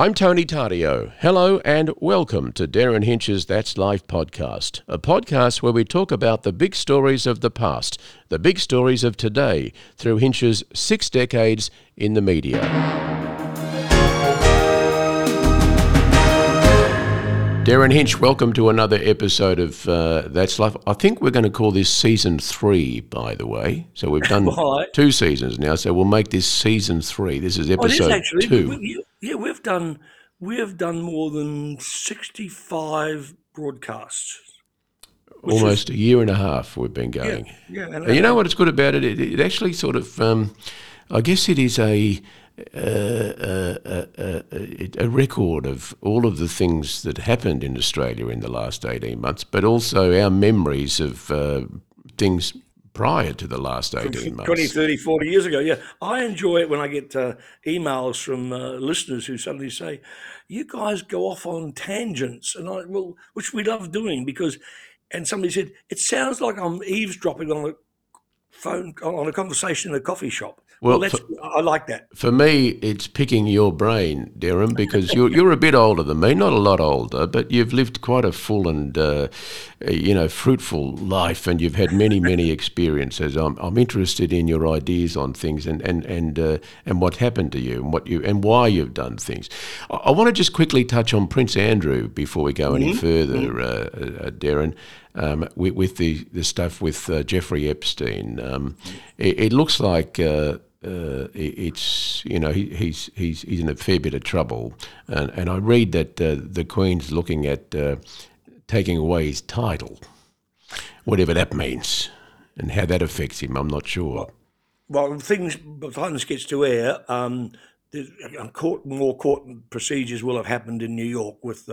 I'm Tony Tardio. Hello and welcome to Derryn Hinch's That's Life podcast, a podcast where we talk about the big stories of the past, the big stories of today, through Hinch's six decades in the media. Derryn Hinch, welcome to another episode of uh, That's Life. I think we're going to call this season three, by the way. So we've done right. two seasons now, so we'll make this season three. This is episode actually, two. Yeah, we've done we have done more than sixty-five broadcasts. Almost is, a year and a half we've been going. Yeah, yeah and, you know what it's good about it? It, it actually sort of, um, I guess, it is a a, a, a, record of all of the things that happened in Australia in the last 18 months, but also our memories of uh, things prior to the last 18 months. 20, 30, 40 years ago, yeah. I enjoy it when I get uh, emails from uh, listeners who suddenly say, you guys go off on tangents, and I, well, which we love doing because, and somebody said, it sounds like I'm eavesdropping on a phone, on a conversation in a coffee shop. Well, well for, I like that. For me, it's picking your brain, Derryn, because you're you're a bit older than me, not a lot older, but you've lived quite a full and uh, you know fruitful life, and you've had many many experiences. I'm I'm interested in your ideas on things and and and uh, and what happened to you and what you and why you've done things. I, I want to just quickly touch on Prince Andrew before we go mm-hmm. any further, mm-hmm. uh, uh Derryn. Um, with, with, the, the stuff with uh, Jeffrey Epstein. Um, it, it, looks like uh, uh, it's you know he, he's he's he's in a fair bit of trouble, and and I read that uh, the Queen's looking at uh, taking away his title, whatever that means, and how that affects him. I'm not sure. Well, things by gets to air, um, uh, court, more court procedures will have happened in New York with.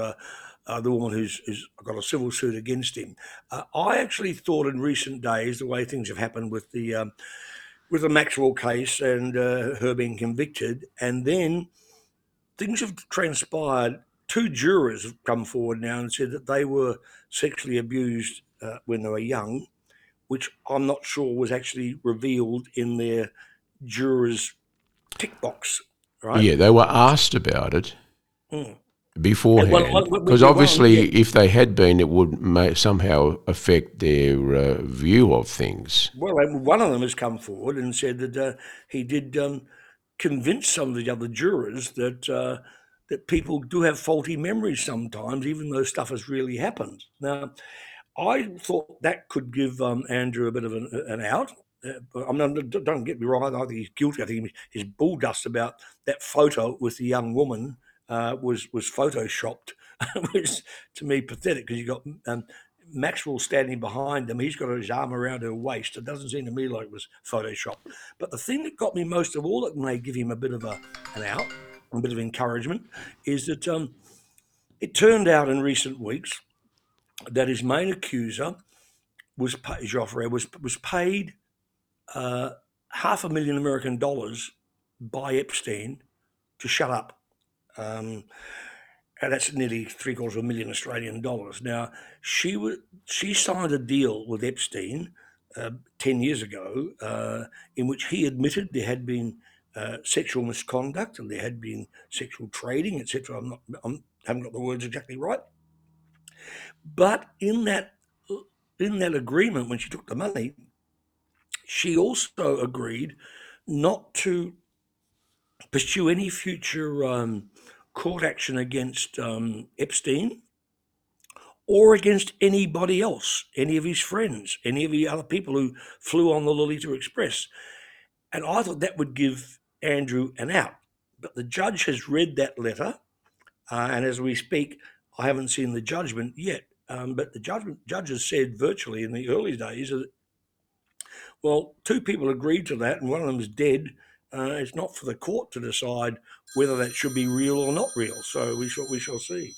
Uh, the woman who's, who's, got a civil suit against him. Uh, I actually thought in recent days, the way things have happened with the um, with the Maxwell case and uh, her being convicted. And then things have transpired. Two jurors have come forward now and said that they were sexually abused uh, when they were young, which I'm not sure was actually revealed in their jurors' tick box. Right? Yeah, they were asked about it. Mm beforehand? Because obviously, yeah. if they had been, it would may, somehow affect their uh, view of things. Well, one of them has come forward and said that uh, he did um, convince some of the other jurors that uh, that people do have faulty memories sometimes, even though stuff has really happened. Now, I thought that could give um, Andrew a bit of an, an out. Uh, I mean, don't get me wrong. I think he's guilty. I think he's bull dust about that photo with the young woman uh, was was photoshopped, which to me pathetic because you got um, Maxwell standing behind him. He's got his arm around her waist. It doesn't seem to me like it was photoshopped. But the thing that got me most of all, that may give him a bit of a, an out, a bit of encouragement, is that um, it turned out in recent weeks that his main accuser was Giuffre was was paid uh, half a million American dollars by Epstein to shut up. Um, and that's nearly three quarters of a million Australian dollars. Now, she w- she signed a deal with Epstein uh, 10 years ago uh, in which he admitted there had been uh, sexual misconduct and there had been sexual trading, etc. I'm not, I'm haven't got the words exactly right. But in that in that agreement, when she took the money, she also agreed not to pursue any future um, court action against um, Epstein or against anybody else, any of his friends, any of the other people who flew on the Lolita Express. And I thought that would give Andrew an out. But the judge has read that letter, uh, and as we speak, I haven't seen the judgment yet. Um, but the judgment judge has said virtually in the early days that, well, two people agreed to that, and one of them is dead, uh, it's not for the court to decide whether that should be real or not real. So we shall we shall see.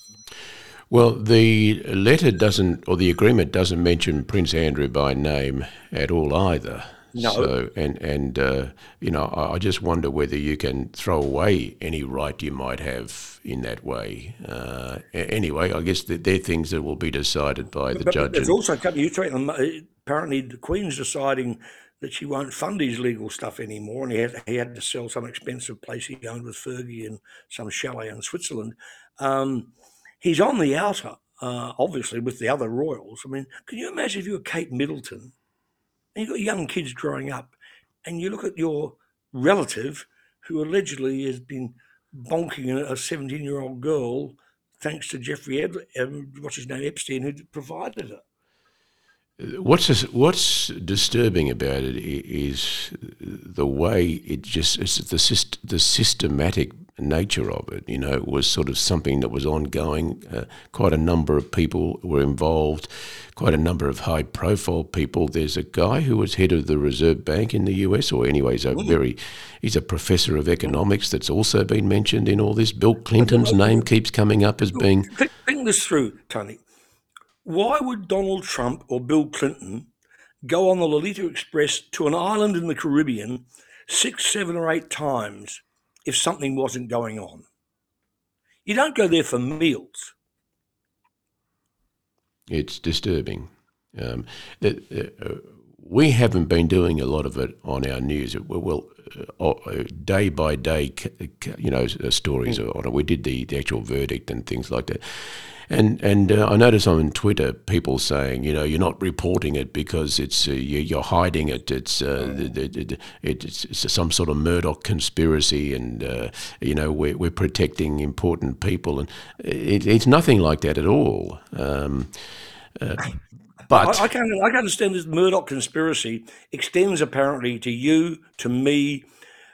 Well, the letter doesn't, or the agreement doesn't mention Prince Andrew by name at all either. No. So, and and uh, you know, I, I, just wonder whether you can throw away any right you might have in that way. Uh, anyway, I guess they're, they're, things that will be decided by the but judge. There's also a couple. You treat them. Apparently, the Queen's deciding that she won't fund his legal stuff anymore, and he had, he had to sell some expensive place he owned with Fergie and some chalet in Switzerland. Um, he's on the outer, uh, obviously, with the other royals. I mean, can you imagine if you were Kate Middleton and you've got young kids growing up, and you look at your relative who allegedly has been bonking a 17 year old girl thanks to Jeffrey Ed, um, what's his name, Epstein, who provided her. What's what's disturbing about it is the way it just it's the the systematic nature of it. You know, it was sort of something that was ongoing. Uh, quite a number of people were involved. Quite a number of high-profile people. There's a guy who was head of the Reserve Bank in the US, or anyways, a very he's a professor of economics that's also been mentioned in all this. Bill Clinton's name keeps coming up as being. Think this through, Tony why would Donald Trump or Bill Clinton go on the Lolita Express to an island in the Caribbean six, seven, or eight times if something wasn't going on? You don't go there for meals. It's disturbing. Um, uh, we haven't been doing a lot of it on our news. Well, day by day, you know, stories mm. on it. We did the, the actual verdict and things like that. And and uh, I notice on Twitter people saying, you know, you're not reporting it because it's uh, you're hiding it. It's, uh, mm. it's, it's some sort of Murdoch conspiracy, and uh, you know we're, we're protecting important people, and it, it's nothing like that at all. Um, uh, but I, I, can I can understand this Murdoch conspiracy extends apparently to you, to me,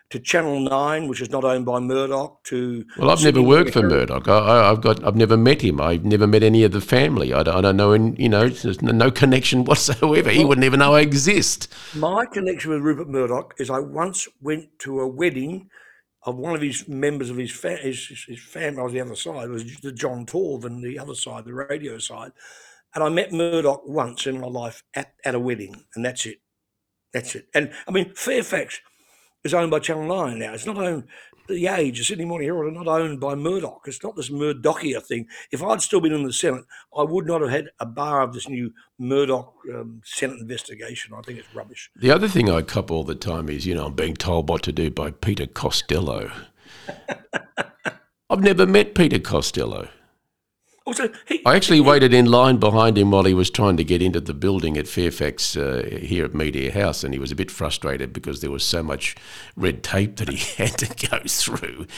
to Channel Nine, which is not owned by Murdoch. To well, I've never worked for Murdoch. I, have got, I've never met him. I've never met any of the family. I don't, I don't know, and you know, there's no connection whatsoever. He wouldn't even know I exist. My connection with Rupert Murdoch is I once went to a wedding of one of his members of his, fa- his, his family on the other side. It was the John Torv and the other side, the radio side. And I met Murdoch once in my life at, at a wedding, and that's it. That's it. And I mean, Fairfax is owned by Channel 9 now. It's not owned, The Age, the Sydney Morning Herald are not owned by Murdoch. It's not this Murdochia thing. If I'd still been in the Senate, I would not have had a bar of this new Murdoch um, Senate investigation. I think it's rubbish. The other thing I cop all the time is, you know, I'm being told what to do by Peter Costello. I've never met Peter Costello. Also, he, I actually he, waited in line behind him while he was trying to get into the building at Fairfax uh, here at Media House, and he was a bit frustrated because there was so much red tape that he had to go through.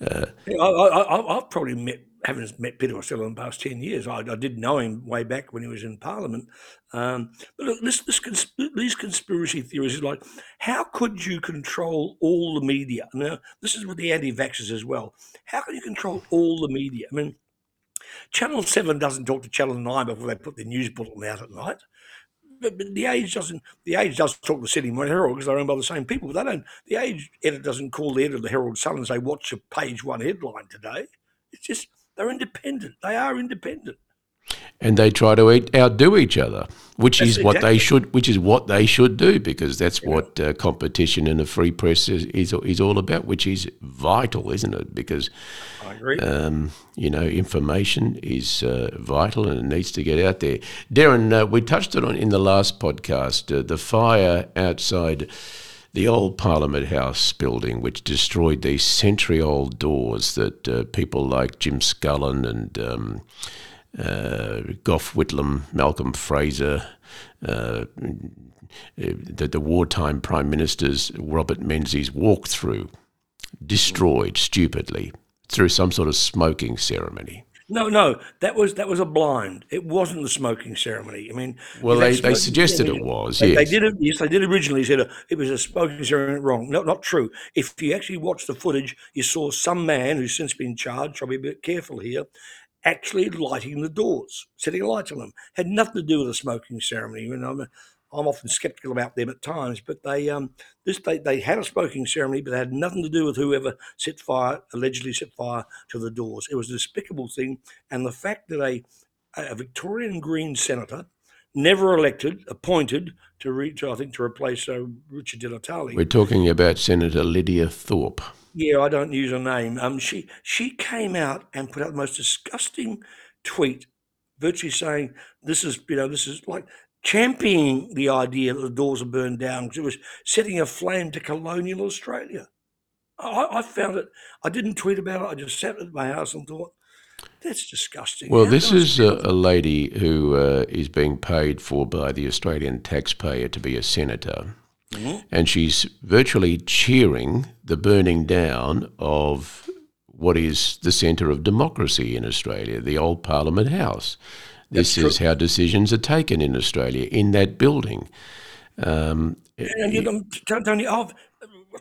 Uh, I, have probably met, haven't met Peter Costello in the past 10 years. I, I, did know him way back when he was in Parliament. Um, but look, this, this consp- these conspiracy theories is like, how could you control all the media? Now, this is with the anti vaxxers as well. How can you control all the media? I mean, Channel 7 doesn't talk to Channel 9 before they put the news bulletin out at night. But, but, the age doesn't. The age does talk to the Sydney Morning Herald because they're owned by the same people. They don't. The age editor doesn't call the editor of the Herald Sun and say, "What's your page one headline today?" It's just they're independent. They are independent and they try to eat, outdo each other, which that's is what they should, which is what they should do, because that's yeah. what uh, competition in a free press is, is, is all about, which is vital, isn't it? Because um, you know, information is uh, vital and it needs to get out there. Derryn, uh, we touched it on in the last podcast uh, the fire outside the old Parliament House building, which destroyed these century-old doors that uh, people like Jim Scullin and um, uh, Gough Whitlam, Malcolm Fraser, uh, the, the, wartime prime ministers, Robert Menzies, walked through, destroyed stupidly through some sort of smoking ceremony. No, no, that was that was a blind. It wasn't the smoking ceremony. I mean, well, they, they suggested it was. They, yes, they did it. Yes, they did originally. Said it was a smoking ceremony. Wrong. No, not true. If you actually watch the footage, you saw some man who's since been charged. I'll be a bit careful here actually lighting the doors, setting lights on them. Had nothing to do with a smoking ceremony. Know, I'm, I'm often skeptical about them at times, but they um, this they, they had a smoking ceremony, but it had nothing to do with whoever set fire, allegedly set fire to the doors. It was a despicable thing, and the fact that a a Victorian Green senator, never elected, appointed to reach, I think, to replace uh, Richard Di Natale. We're talking about Senator Lydia Thorpe yeah, I don't use her name. Um, she she came out and put out the most disgusting tweet, virtually saying, "This is you know this is like championing the idea that the doors are burned down because it was setting a flame to colonial Australia. I, I found it. I didn't tweet about it. I just sat at my house and thought, that's disgusting. Well, How this is a, a lady who uh, is being paid for by the Australian taxpayer to be a senator, Mhm. and she's virtually cheering the burning down of what is the centre of democracy in Australia, the old Parliament House. This That's is how decisions are taken in Australia in that building. Um, And you know, Tony, I've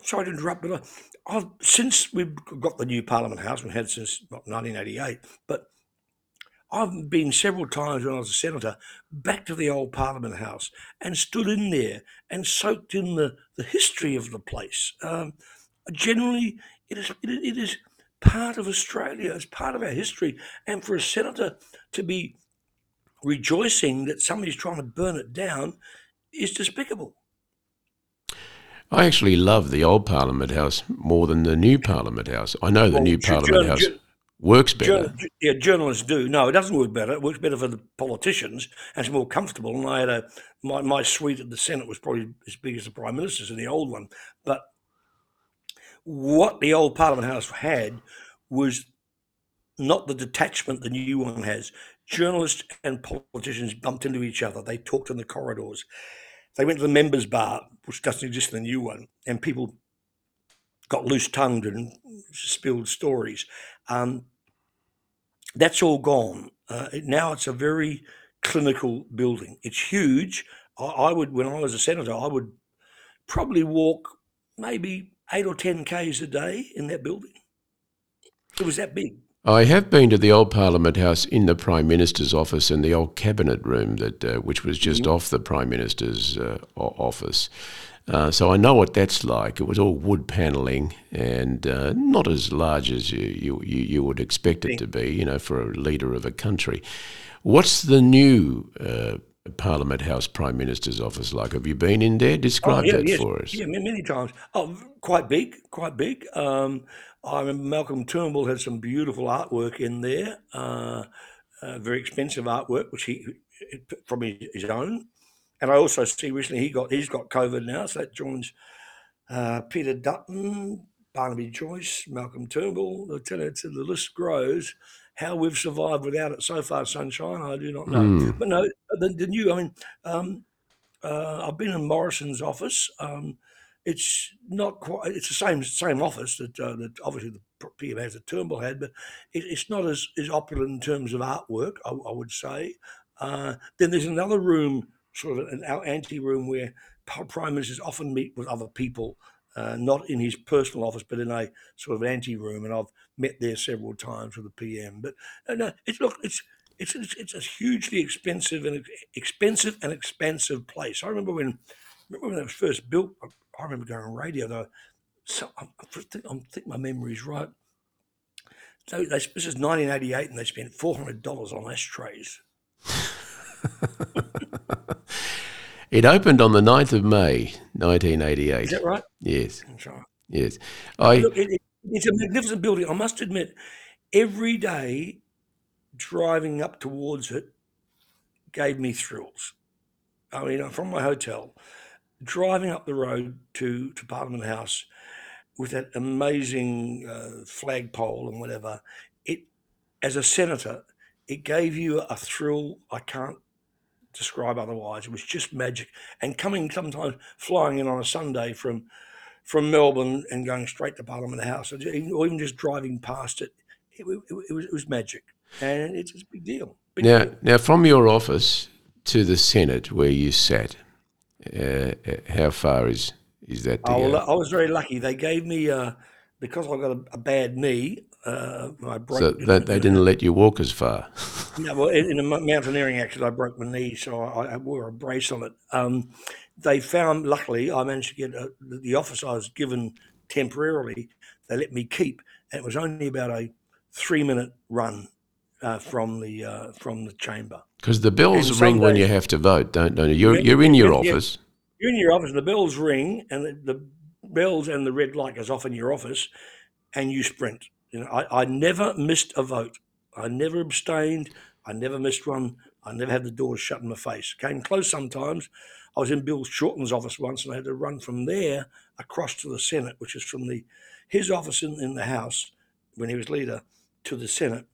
sorry to interrupt, but I- I've since we've got the new Parliament House, we've had since what, 1988, but I've been several times when I was a senator back to the old Parliament House and stood in there and soaked in the, the history of the place. Um, generally, it is, it, it is part of Australia, it's part of our history, and for a senator to be rejoicing that somebody's trying to burn it down is despicable. I actually love the old Parliament House more than the new Parliament House. I know the Well, new Parliament House works better. Yeah, journalists do. No, it doesn't work better. It works better for the politicians and it's more comfortable. And I had a my, my suite at the Senate was probably as big as the Prime Minister's in the old one. But what the old Parliament House had was not the detachment the new one has. Journalists and politicians bumped into each other. They talked in the corridors. They went to the members' bar, which doesn't exist in the new one, and people got loose tongued and spilled stories. Um, that's all gone. Uh, now it's a very clinical building. It's huge. I, I would, when I was a senator, I would probably walk maybe eight or ten k's a day in that building. It was that big. I have been to the old Parliament House in the Prime Minister's office and the old Cabinet room, that uh, which was just off the Prime Minister's uh, office. Uh, so I know what that's like. It was all wood panelling and uh, not as large as you, you, you would expect it to be, you know, for a leader of a country. What's the new uh, Parliament House Prime Minister's office like? Have you been in there? Describe that Oh, yes, for us. Yeah, many times. Oh, quite big, quite big. Um, I remember Malcolm Turnbull had some beautiful artwork in there, uh, uh, very expensive artwork, which he from his, own. And I also see recently he got he's got COVID now, so that joins uh, Peter Dutton, Barnaby Joyce, Malcolm Turnbull. The, tell you, the list grows. How we've survived without it so far, sunshine, I do not know. Mm. But no, the, the new. I mean, um, uh, I've been in Morrison's office. Um, it's not quite. It's the same same office that uh, that obviously the PM has that Turnbull had, but it, it's not as, as opulent in terms of artwork. I, I would say. Uh, then there's another room, sort of an ante room where prime ministers often meet with other people, uh, not in his personal office, but in a sort of ante room. And I've met there several times with the PM. But uh, no, it's look, it's it's it's, it's a hugely expensive and expensive and expansive place. I remember when remember when it was first built. I, remember going on radio. Though, so I, I think, I think my memory's right. So they, this is 1988, and they spent four hundred dollars on ashtrays. It opened on the 9th of May, 1988. Is that right? Yes, That's right. yes. I Look, it, it, it's a magnificent building. I must admit, every day driving up towards it gave me thrills. I mean, from my hotel, driving up the road to, to Parliament House with that amazing uh, flagpole and whatever, it as a senator, it gave you a thrill I can't describe otherwise. It was just magic. And coming sometimes flying in on a Sunday from from Melbourne and going straight to Parliament House, or even just driving past it, it, it, it was, it was magic, and it's, it's a big deal. Big now deal. now from your office to the Senate where you sat, uh, uh, how far is is that to Oh? I was very lucky. They gave me uh, because I got a, a bad knee. Uh, I broke. So they, they didn't let you walk as far. No, well, in, in a mountaineering accident, I broke my knee, so I, I wore a brace on it. Um, they found, luckily, I managed to get a, the the office I was given temporarily. They let me keep, and it was only about a three-minute run uh, from the uh, from the chamber. Because the bells ring when you have to vote, don't don't you? You're, you're in your office. You're in your office, the bells ring, and the, the bells and the red light goes off in your office, and you sprint. You know, I, I never missed a vote. I never abstained. I never missed one. I never had the doors shut in my face. Came close sometimes. I was in Bill Shorten's office once, and I had to run from there across to the Senate, which is from the his office in, in the House when he was leader to the Senate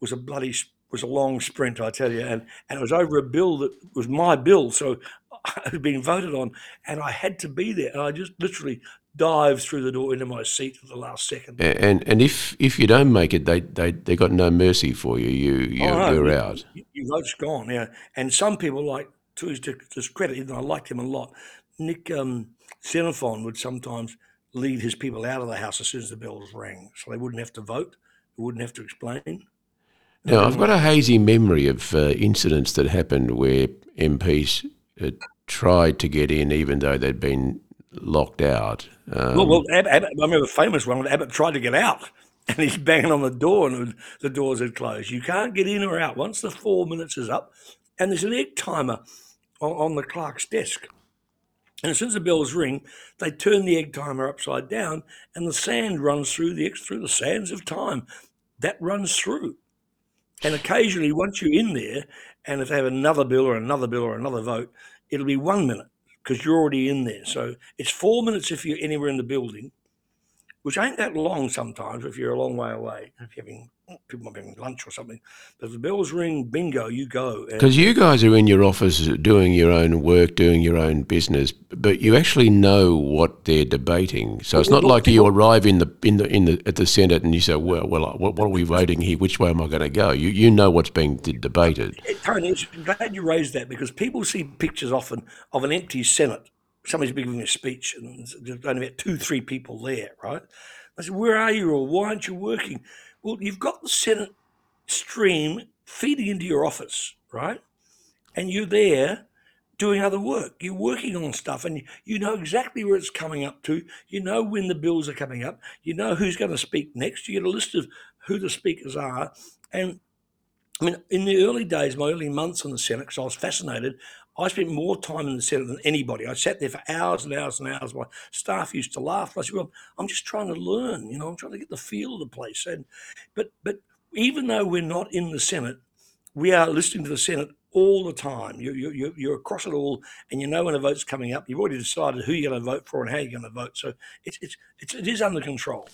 was a bloody was a long sprint, I tell you, and and it was over a bill that was my bill, so it had been voted on, and I had to be there, and I just literally dived through the door into my seat at the last second. And and if if you don't make it, they they they got no mercy for you. You you Oh no, you're out. your vote's gone. Yeah, and some people like to his, his even I liked him a lot. Nick um, Xenophon would sometimes lead his people out of the house as soon as the bells rang, so they wouldn't have to vote, they wouldn't have to explain. Now I've got a hazy memory of uh, incidents that happened where MPs uh, tried to get in even though they'd been locked out. Well, Um, well, Ab- Abbott, I remember a famous one when Abbott tried to get out, and he's banging on the door, and the doors had closed. You can't get in or out once the four minutes is up, and there's an egg timer on, on the clerk's desk. And as soon as the bells ring, they turn the egg timer upside down, and the sand runs through the through the sands of time. That runs through, and occasionally, once you're in there, and if they have another bill or another bill or another vote, it'll be one minute because you're already in there. So it's four minutes if you're anywhere in the building, which ain't that long sometimes if you're a long way away. If you're having people might be having lunch or something, but if the bells ring, bingo, you go. Because you guys are in your office doing your own work, doing your own business, but you actually know what they're debating. So it's well, not like you arrive in the in the in the at the Senate and you say, "Well, well, what, what are we voting here? Which way am I going to go?" You you know what's being debated. Tony, it's- I'm glad you raised that because people see pictures often of an empty Senate. Somebody's giving a speech and there's only about two, three people there, right? I said, Where are you all? Why aren't you working? Well, you've got the Senate stream feeding into your office, right? And you're there doing other work. You're working on stuff and you, know exactly where it's coming up to. You know when the bills are coming up. You know who's going to speak next. You get a list of who the speakers are. And I mean, in the early days, my early months in the Senate, because I was fascinated, I spent more time in the Senate than anybody. I sat there for hours and hours and hours. My staff used to laugh. I said, "Well, I'm just trying to learn. You know, I'm trying to get the feel of the place." And but but even though we're not in the Senate, we are listening to the Senate all the time. You, you, you- you're across it all, and you know when a vote's coming up. You've already decided who you're going to vote for and how you're going to vote. So it's, it's, it's, it is under control.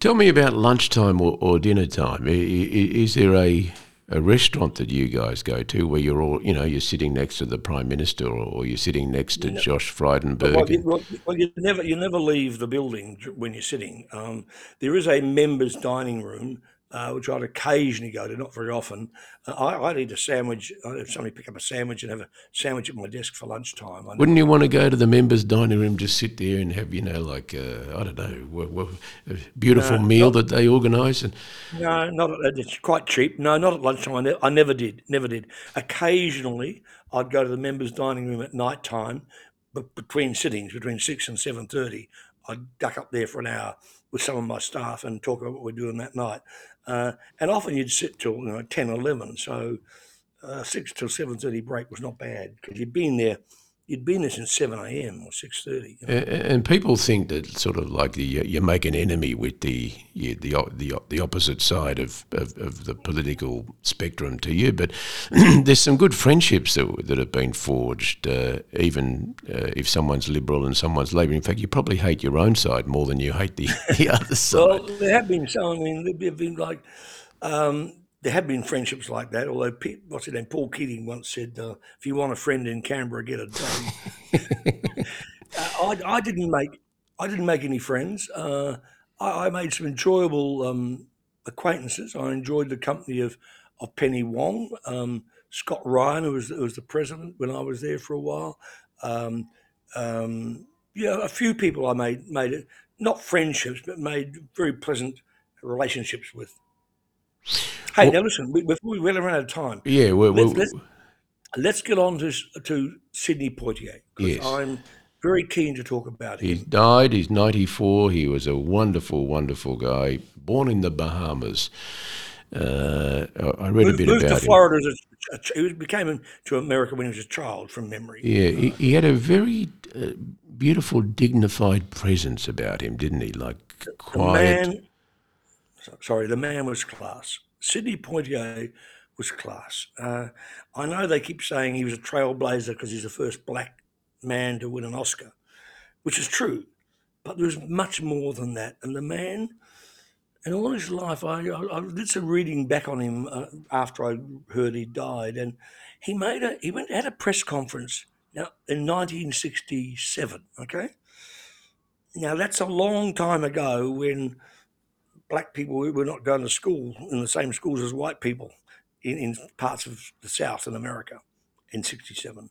Tell me about lunchtime or, or dinner time. Is there a a restaurant that you guys go to where you're all, you know, you're sitting next to the prime minister or, or you're sitting next to You know, Josh well, Frydenberg you, and well, well, you never you never leave the building when you're sitting. Um, there is a members' dining room, uh, which I'd occasionally go to, not very often. Uh, I, I'd eat a sandwich. I'd have somebody pick up a sandwich and have a sandwich at my desk for lunchtime. I Wouldn't you want to go to the members' dining room, just sit there and have, you know, like uh, I don't know, a beautiful no, meal not that they organise? And no, not at, it's quite cheap. No, not at lunchtime. I, ne- I never did, never did. Occasionally, I'd go to the members' dining room at night time, but between sittings, between six and seven thirty, I'd duck up there for an hour with some of my staff and talk about what we're doing that night. Uh, and often you'd sit till you know 10, 11. So uh, six till seven thirty break was not bad because you'd been there, you'd been there since seven a.m. or six thirty. You know. a- and people think that sort of like the, you make an enemy with the you, the the the opposite side of, of, of the political spectrum to you, but there's some good friendships that, that have been forged. Uh, even uh, if someone's liberal and someone's Labor, in fact, you probably hate your own side more than you hate the, the other side. Well, there have been some. I mean, there have been like um, there have been friendships like that. Although, what's his name? Paul Keating once said, uh, "If you want a friend in Canberra, get a done." Uh, I, I didn't make I didn't make any friends. Uh, I, I made some enjoyable um, acquaintances. I enjoyed the company of of Penny Wong, um, Scott Ryan, who was who was the president when I was there for a while. Um, um, yeah, a few people I made made it not friendships, but made very pleasant relationships with. Hey, Well, now listen. We, before we run out of time, yeah, well, let's well, let's let's get on to to Sidney Poitier because yes. I'm very keen to talk about him. He died. He's 94. He was a wonderful, wonderful guy. Born in the Bahamas. Uh, I read a Moved, bit moved to about him. Florida as a, a he became to America when he was a child, from memory. Yeah, he, Uh, he had a very uh, beautiful, dignified presence about him, didn't he? Like the quiet. man, sorry, the man was class. Sidney Poitier was class. Uh, I know they keep saying he was a trailblazer because he's the first black man to win an Oscar, which is true, but there was much more than that. And the man, in all his life, I, I, I did some reading back on him uh, after I heard he died, and he made a he went had a press conference now in 1967. Okay, now that's a long time ago when black people were not going to school in the same schools as white people in, in parts of the South in America in '67,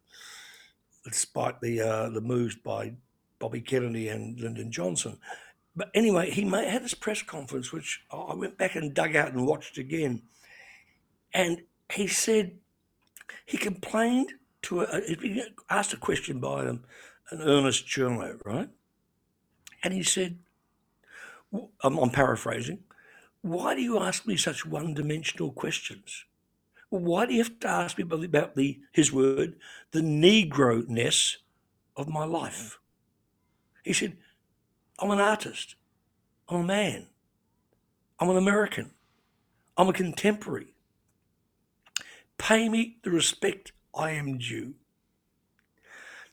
despite the uh, the moves by Bobby Kennedy and Lyndon Johnson. But anyway, he made, had this press conference, which I went back and dug out and watched again. And he said he complained to a, he asked a question by an, an earnest journalist, right? And he said, I'm, I'm paraphrasing, why do you ask me such one dimensional questions? Why do you have to ask me about the, his word, the Negro ness of my life? He said, I'm an artist. I'm a man. I'm an American. I'm a contemporary. Pay me the respect I am due.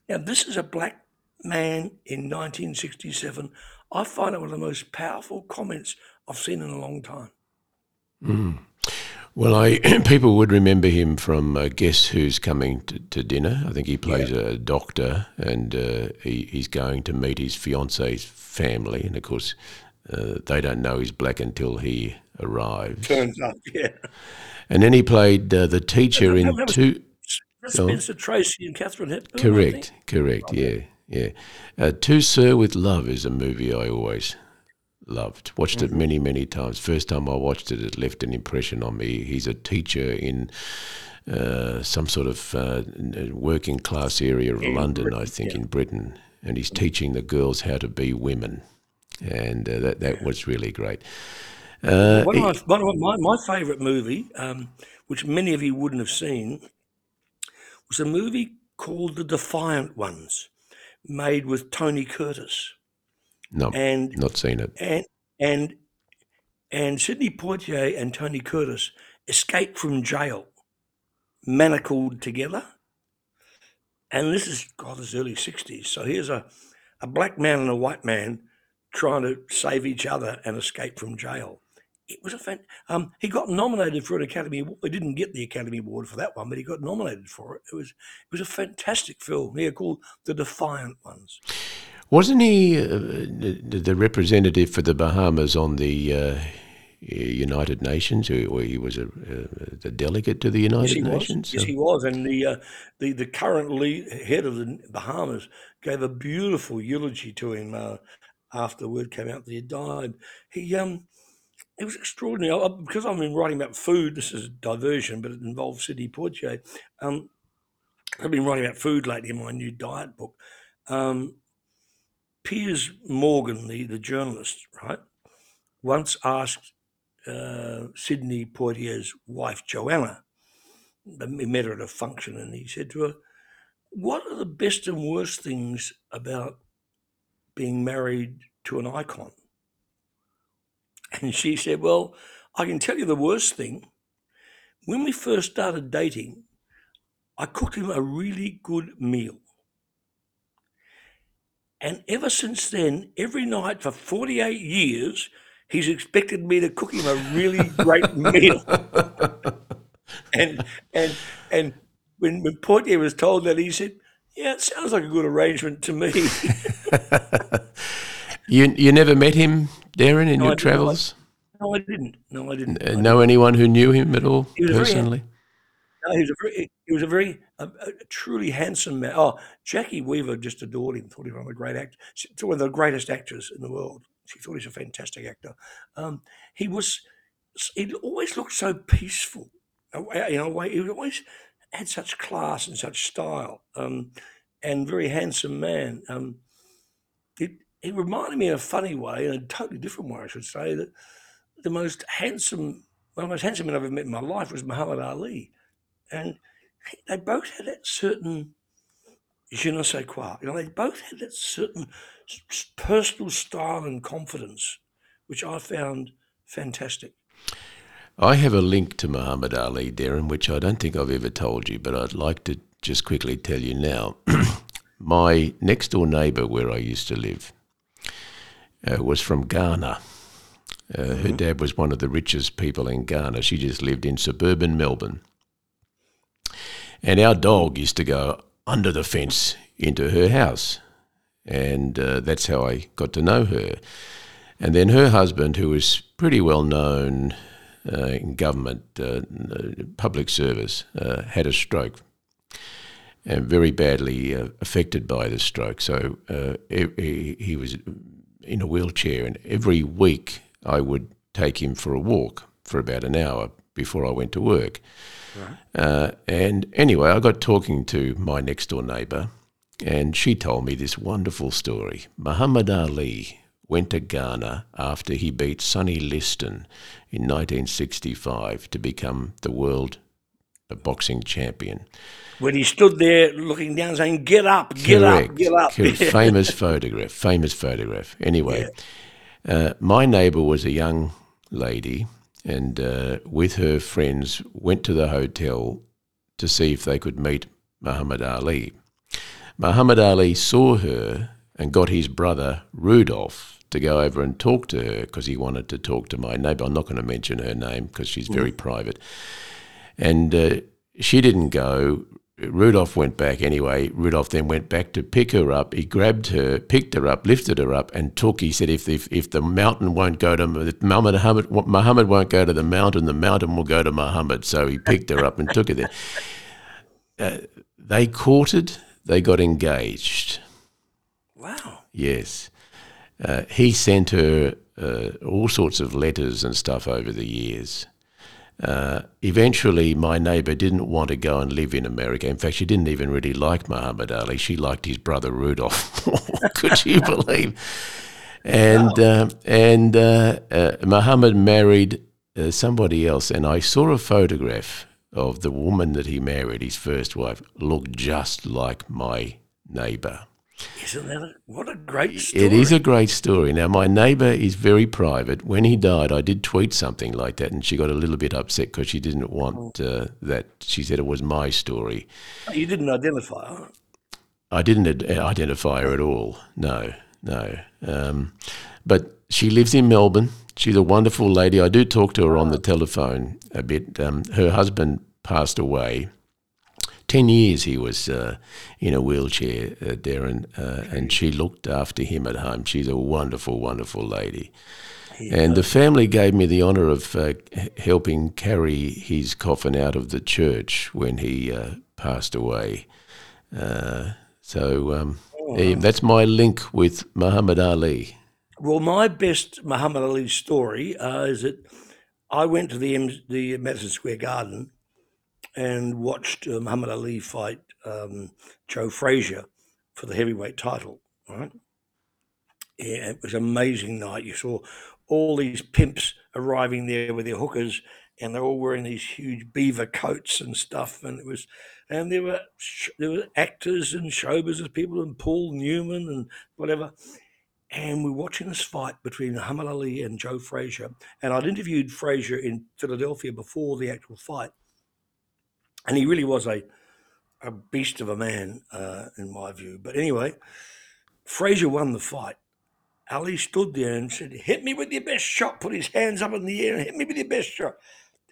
Now, this is a black man in 1967. I find it one of the most powerful comments I've seen in a long time. Mm. Well, I people would remember him from uh, Guess Who's Coming to, to, Dinner. I think he plays yeah. a doctor, and uh, he, he's going to meet his fiance's family, and of course, uh, they don't know he's black until he arrives. Turns up, yeah. And then he played uh, the teacher in two. Spencer Tracy and Katharine Hepburn. Correct, correct. Yeah, yeah. Uh, to Sir with Love is a movie I always loved. Watched mm-hmm. it many, many times. First time I watched it, it left an impression on me. He's a teacher in uh, some sort of uh, working class area of in London, Britain, I think, yeah. in Britain, and he's teaching the girls how to be women, and uh, that that was really great. Uh, one, of my, one of my, my favourite movie, um, which many of you wouldn't have seen, was a movie called The Defiant Ones, made with Tony Curtis. No, and not seen it. And and and Sidney Poitier and Tony Curtis escaped from jail, manacled together. And this is God, this early sixties. So here's a a black man and a white man trying to save each other and escape from jail. It was a fan. Um, he got nominated for an Academy Award. He didn't get the Academy Award for that one, but he got nominated for it. It was it was a fantastic film. Here called The Defiant Ones. Wasn't he uh, the representative for the Bahamas on the uh, United Nations, or he was a, uh, the delegate to the United yes, Nations? Yes, he was, and the uh, the the current lead, head of the Bahamas gave a beautiful eulogy to him uh, after the word came out that he died. He um. It was extraordinary I, because I've been writing about food. This is a diversion, but it involves Sidney Poitier. Um, I've been writing about food lately in my new diet book. Um, Piers Morgan, the, the journalist, right, once asked uh, Sidney Poitier's wife, Joanna, he met her at a function, and he said to her, What are the best and worst things about being married to an icon? And she said, Well, I can tell you the worst thing. When we first started dating, I cooked him a really good meal. And ever since then, every night for 48 years, he's expected me to cook him a really great meal. and and and when, when Poitier was told that, he said, "Yeah, it sounds like a good arrangement to me." you you never met him, Derryn, in no, your travels? No, I didn't. No, I didn't. Uh, know anyone who knew him at all personally? Very, no, he was a very, he was a very, a, a truly handsome man. Oh, Jacki Weaver just adored him. Thought he was one of the great actors. One of the greatest actors in the world. She thought he was a fantastic actor. Um, he was. He always looked so peaceful. You know, he always had such class and such style, um, and very handsome man. Um, it, reminded me in a funny way, in a totally different way, I should say, that the most handsome, one of the most handsome men I've ever met in my life was Muhammad Ali and they both had that certain je ne sais quoi. You know, they both had that certain personal style and confidence, which I found fantastic. I have a link to Muhammad Ali, Derryn, which I don't think I've ever told you, but I'd like to just quickly tell you now. My next door neighbour, where I used to live, uh, was from Ghana. Uh, mm-hmm. Her dad was one of the richest people in Ghana. She just lived in suburban Melbourne. And our dog used to go under the fence into her house. And uh, that's how I got to know her. And then her husband, who was pretty well known uh, in government, uh, public service, uh, had a stroke and very badly uh, affected by the stroke. So he, he was in a wheelchair, and every week I would take him for a walk for about an hour before I went to work. Right. Uh, and anyway, I got talking to my next door neighbour, and she told me this wonderful story. Muhammad Ali went to Ghana after he beat Sonny Liston in 1965 to become the world boxing champion. When he stood there looking down saying, Get up, get Correct. up, get up. famous photograph, famous photograph. Anyway, yeah. uh, my neighbour was a young lady and uh, with her friends went to the hotel to see if they could meet Muhammad Ali. Muhammad Ali saw her and got his brother Rudolph to go over and talk to her because he wanted to talk to my neighbour. I'm not going to mention her name because she's very mm. private. And uh, she didn't go. Rudolph went back anyway. Rudolph then went back to pick her up. He grabbed her, picked her up, lifted her up, and took. He said, "If if, if the mountain won't go to Muhammad, Muhammad won't go to the mountain. The mountain will go to Muhammad." So he picked her up and took her there. Uh, they courted. They got engaged. Wow. Yes. Uh, he sent her uh, all sorts of letters and stuff over the years. Uh, eventually, my neighbour didn't want to go and live in America. In fact, she didn't even really like Muhammad Ali. She liked his brother Rudolph. Could you believe? And uh, and uh, uh, Muhammad married uh, somebody else, and I saw a photograph of the woman that he married, his first wife, looked just like my neighbour. Isn't that a, what a great story? It is a great story. Now, my neighbour is very private. When he died, I did tweet something like that, and she got a little bit upset because she didn't want uh, that. She said it was my story. You didn't identify her. I didn't uh, identify her at all. No, no. Um, but she lives in Melbourne. She's a wonderful lady. I do talk to her on the telephone a bit. Um, her husband passed away 10 years he was uh, in a wheelchair, uh, Derryn, uh, and she looked after him at home. She's a wonderful, wonderful lady. Yeah. And the family gave me the honour of uh, helping carry his coffin out of the church when he uh, passed away. Uh, so um, oh. that's my link with Muhammad Ali. Well, my best Muhammad Ali story is that I went to the, M- the Madison Square Garden and watched uh, Muhammad Ali fight um, Joe Frazier for the heavyweight title. Right? Yeah, it was an amazing night. You saw all these pimps arriving there with their hookers, and they're all wearing these huge beaver coats and stuff. And it was, and there were there were actors and show business people and Paul Newman and whatever. And we're watching this fight between Muhammad Ali and Joe Frazier. And I'd interviewed Frazier in Philadelphia before the actual fight and he really was a a beast of a man, uh, in my view. But anyway, Frazier won the fight. Ali stood there and said, "Hit me with your best shot." Put his hands up in the air and hit me with your best shot.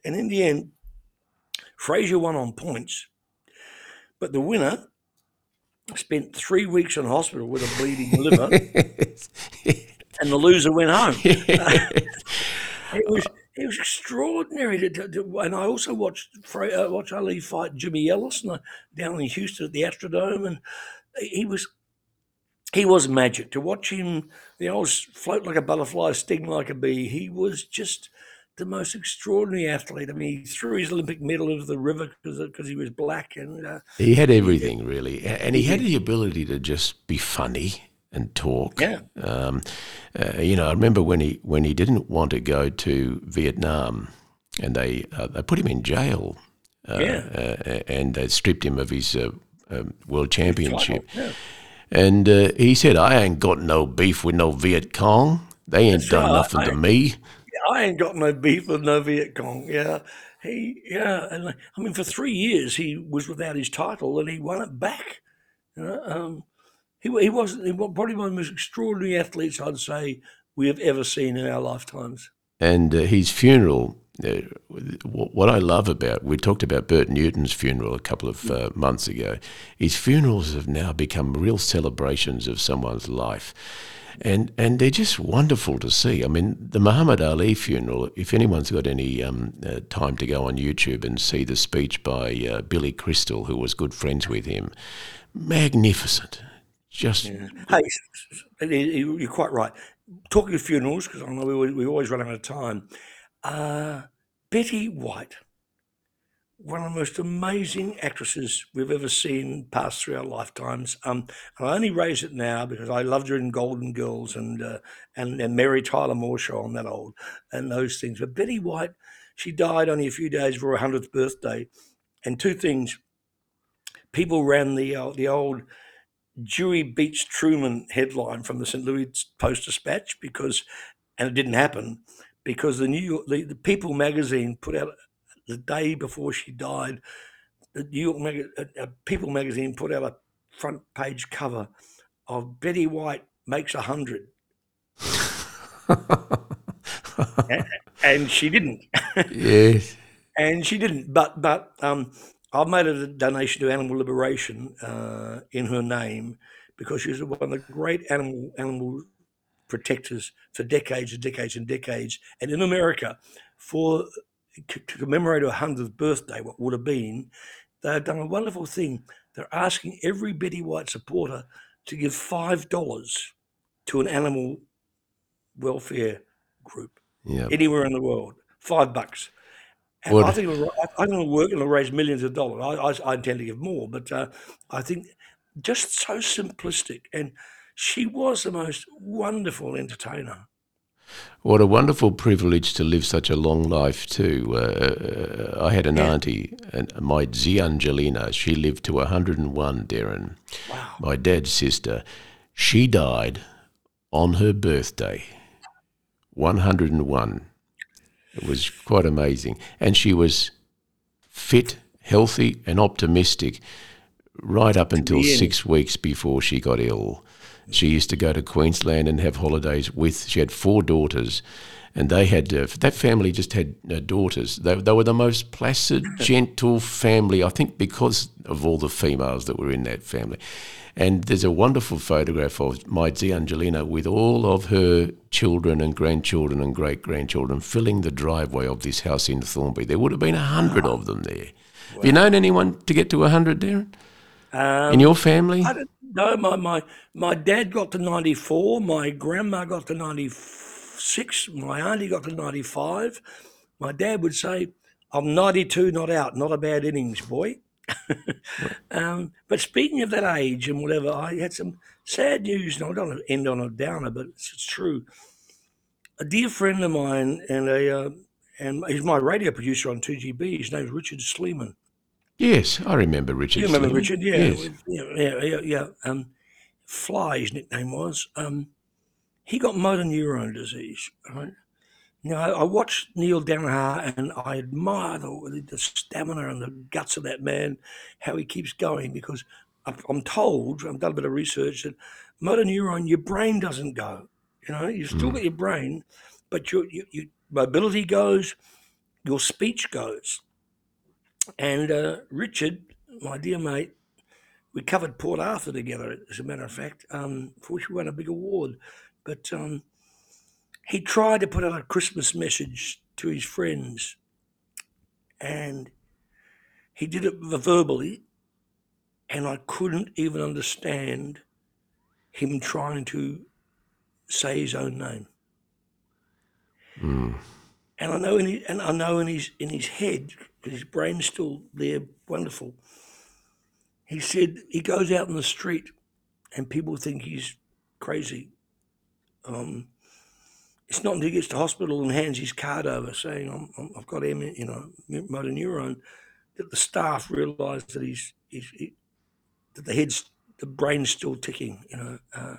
And in the end, Frazier won on points, but the winner spent three weeks in hospital with a bleeding liver, and the loser went home. it was it was extraordinary. And I also watched uh, watch Ali fight Jimmy Ellis down in Houston at the Astrodome, and he was he was magic to watch him. You know, float like a butterfly, sting like a bee. He was just the most extraordinary athlete. I mean, he threw his Olympic medal into the river because he was black, and uh, he had everything really, and he had the ability to just be funny and talk. Yeah. Um, uh, you know, I remember when he when he didn't want to go to Vietnam, and they uh, they put him in jail. Uh, yeah. Uh, and they stripped him of his uh, um, world championship. Yeah. And he said, "I ain't got no beef with no Viet Cong. They ain't That's done right. nothing I, to me." I ain't got no beef with no Viet Cong. Yeah, he yeah, and I mean for three years he was without his title and he won it back. You know, um, he he was he was probably one of the most extraordinary athletes I'd say we have ever seen in our lifetimes. And uh, his funeral, uh, what I love about, we talked about Bert Newton's funeral a couple of uh, months ago. His funerals have now become real celebrations of someone's life. And, and they're just wonderful to see. I mean, the Muhammad Ali funeral, if anyone's got any um, uh, time to go on YouTube and see the speech by uh, Billy Crystal, who was good friends with him, magnificent. Just yeah. hey, you're quite right talking of funerals, because I know we, we always run out of time. Uh, Betty White, one of the most amazing actresses we've ever seen pass through our lifetimes. Um, and I only raise it now because I loved her in Golden Girls and uh, and, and Mary Tyler Moore show on that old and those things. But Betty White, she died only a few days before her hundredth birthday, and two things. People ran the uh, the old Dewey beats Truman headline from the St. Louis Post Dispatch because, and it didn't happen because the New York, the, the People magazine put out the day before she died. The New York Mag- uh, uh, People magazine put out a front page cover of Betty White makes a hundred, and, and she didn't. yes, and she didn't. But but um, I've made a donation to Animal Liberation uh, in her name because she's one of the great animal animal protectors for decades and decades and decades. And in America, for to commemorate her hundredth birthday, what would have been, they've done a wonderful thing. They're asking every Betty White supporter to give five dollars to an animal welfare group yep. anywhere in the world. Five bucks. And I think it'll, I think it'll work and it'll raise millions of dollars. I, I, I intend to give more, but uh, I think just so simplistic. And she was the most wonderful entertainer. What a wonderful privilege to live such a long life too. Uh, I had an yeah. auntie, and my Zia Angelina. She lived to 101. Derryn, wow. my dad's sister, she died on her birthday, 101. It was quite amazing. And she was fit, healthy, and optimistic right up until six weeks before she got ill. She used to go to Queensland and have holidays with, she had four daughters. And they had, uh, that family just had uh, daughters. They, they were the most placid, gentle family, I think because of all the females that were in that family. And there's a wonderful photograph of my Zia Angelina with all of her children and grandchildren and great grandchildren filling the driveway of this house in Thornbury. There would have been a hundred of them there. Wow. Have you known anyone to get to a hundred, Derryn? Um, in your family? No, my, my, my dad got to 94, my grandma got to 96, my auntie got to 95. My dad would say, I'm 92, not out, not a bad innings, boy. um, but speaking of that age and whatever, I had some sad news. And I don't end on a downer, but it's, it's true. A dear friend of mine, and a uh, and he's my radio producer on 2GB. His name's Richard Sleeman. Yes, I remember Richard. You remember. Richard? Yeah, yes. yeah, yeah, yeah. yeah. Um, Fly, his nickname was. Um, he got motor neuron disease, right? You know, I, watched Neale Daniher and I admire the, the, stamina and the guts of that man, how he keeps going. Because I'm told, I've done a bit of research, that motor neuron, your brain doesn't go. You know, you still mm. got your brain, but your, your, your, mobility goes, your speech goes. And uh, Richard, my dear mate, we covered Port Arthur together, as a matter of fact. Um, unfortunately, we won a big award. But um, he tried to put out a Christmas message to his friends, and he did it verbally, and I couldn't even understand him trying to say his own name. Mm. And I know in his, and I know in his in his head, his brain's still there, wonderful. He said he goes out in the street, and people think he's crazy. Um, it's not until he gets to hospital and hands his card over saying, i have got M, you know, motor neuron, that the staff realise that he's, he's he, that the head's, the brain's still ticking, you know, uh,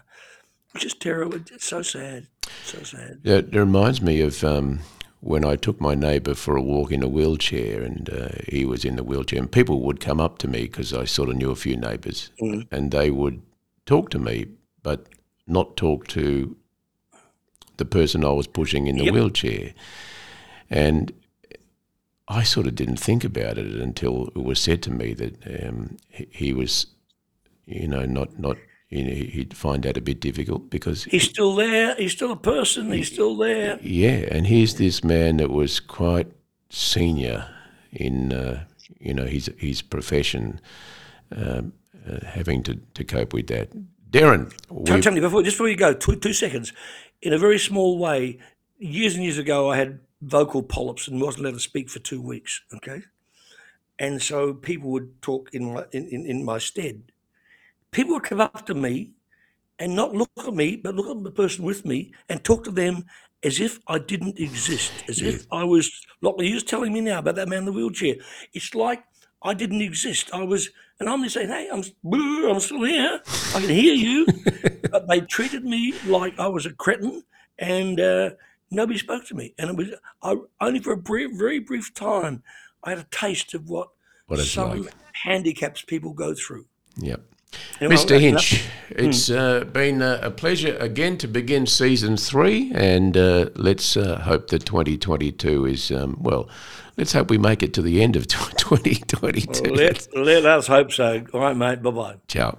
is terrible. It's so sad, so sad. Yeah, it reminds me of um, when I took my neighbour for a walk in a wheelchair, and uh, he was in the wheelchair, and people would come up to me because I sort of knew a few neighbours, Mm. and they would talk to me, but not talk to the person I was pushing in the Yep. wheelchair. And I sort of didn't think about it until it was said to me that um, he, was, you know, not not he'd find that a bit difficult because He's still there. He's still a person. He's still there. yeah, and here's this man that was quite senior in uh, you know his his profession, um, uh, having to, to cope with that. Derryn, Tell, tell me before, just before you go, two, two seconds. In a very small way, years and years ago, I had vocal polyps and wasn't allowed to speak for two weeks. Okay, and so people would talk in my in, in, in my stead. People would come up to me and not look at me, but look at the person with me and talk to them as if I didn't exist, as if I was like you're telling me now about that man in the wheelchair. It's like I didn't exist. I was, and I'm just saying, hey, I'm, I'm still here. I can hear you. but they treated me like I was a cretin, and uh, nobody spoke to me. And it was I, only for a brief, very brief time. I had a taste of what, What some like. handicaps people go through. yep. Mr. Hinch, enough. it's uh, been a pleasure again to begin season three, and uh, let's uh, hope that 2022 is, um, well, let's hope we make it to the end of 2022. Let, let us hope so. All right, mate. Bye bye. Ciao.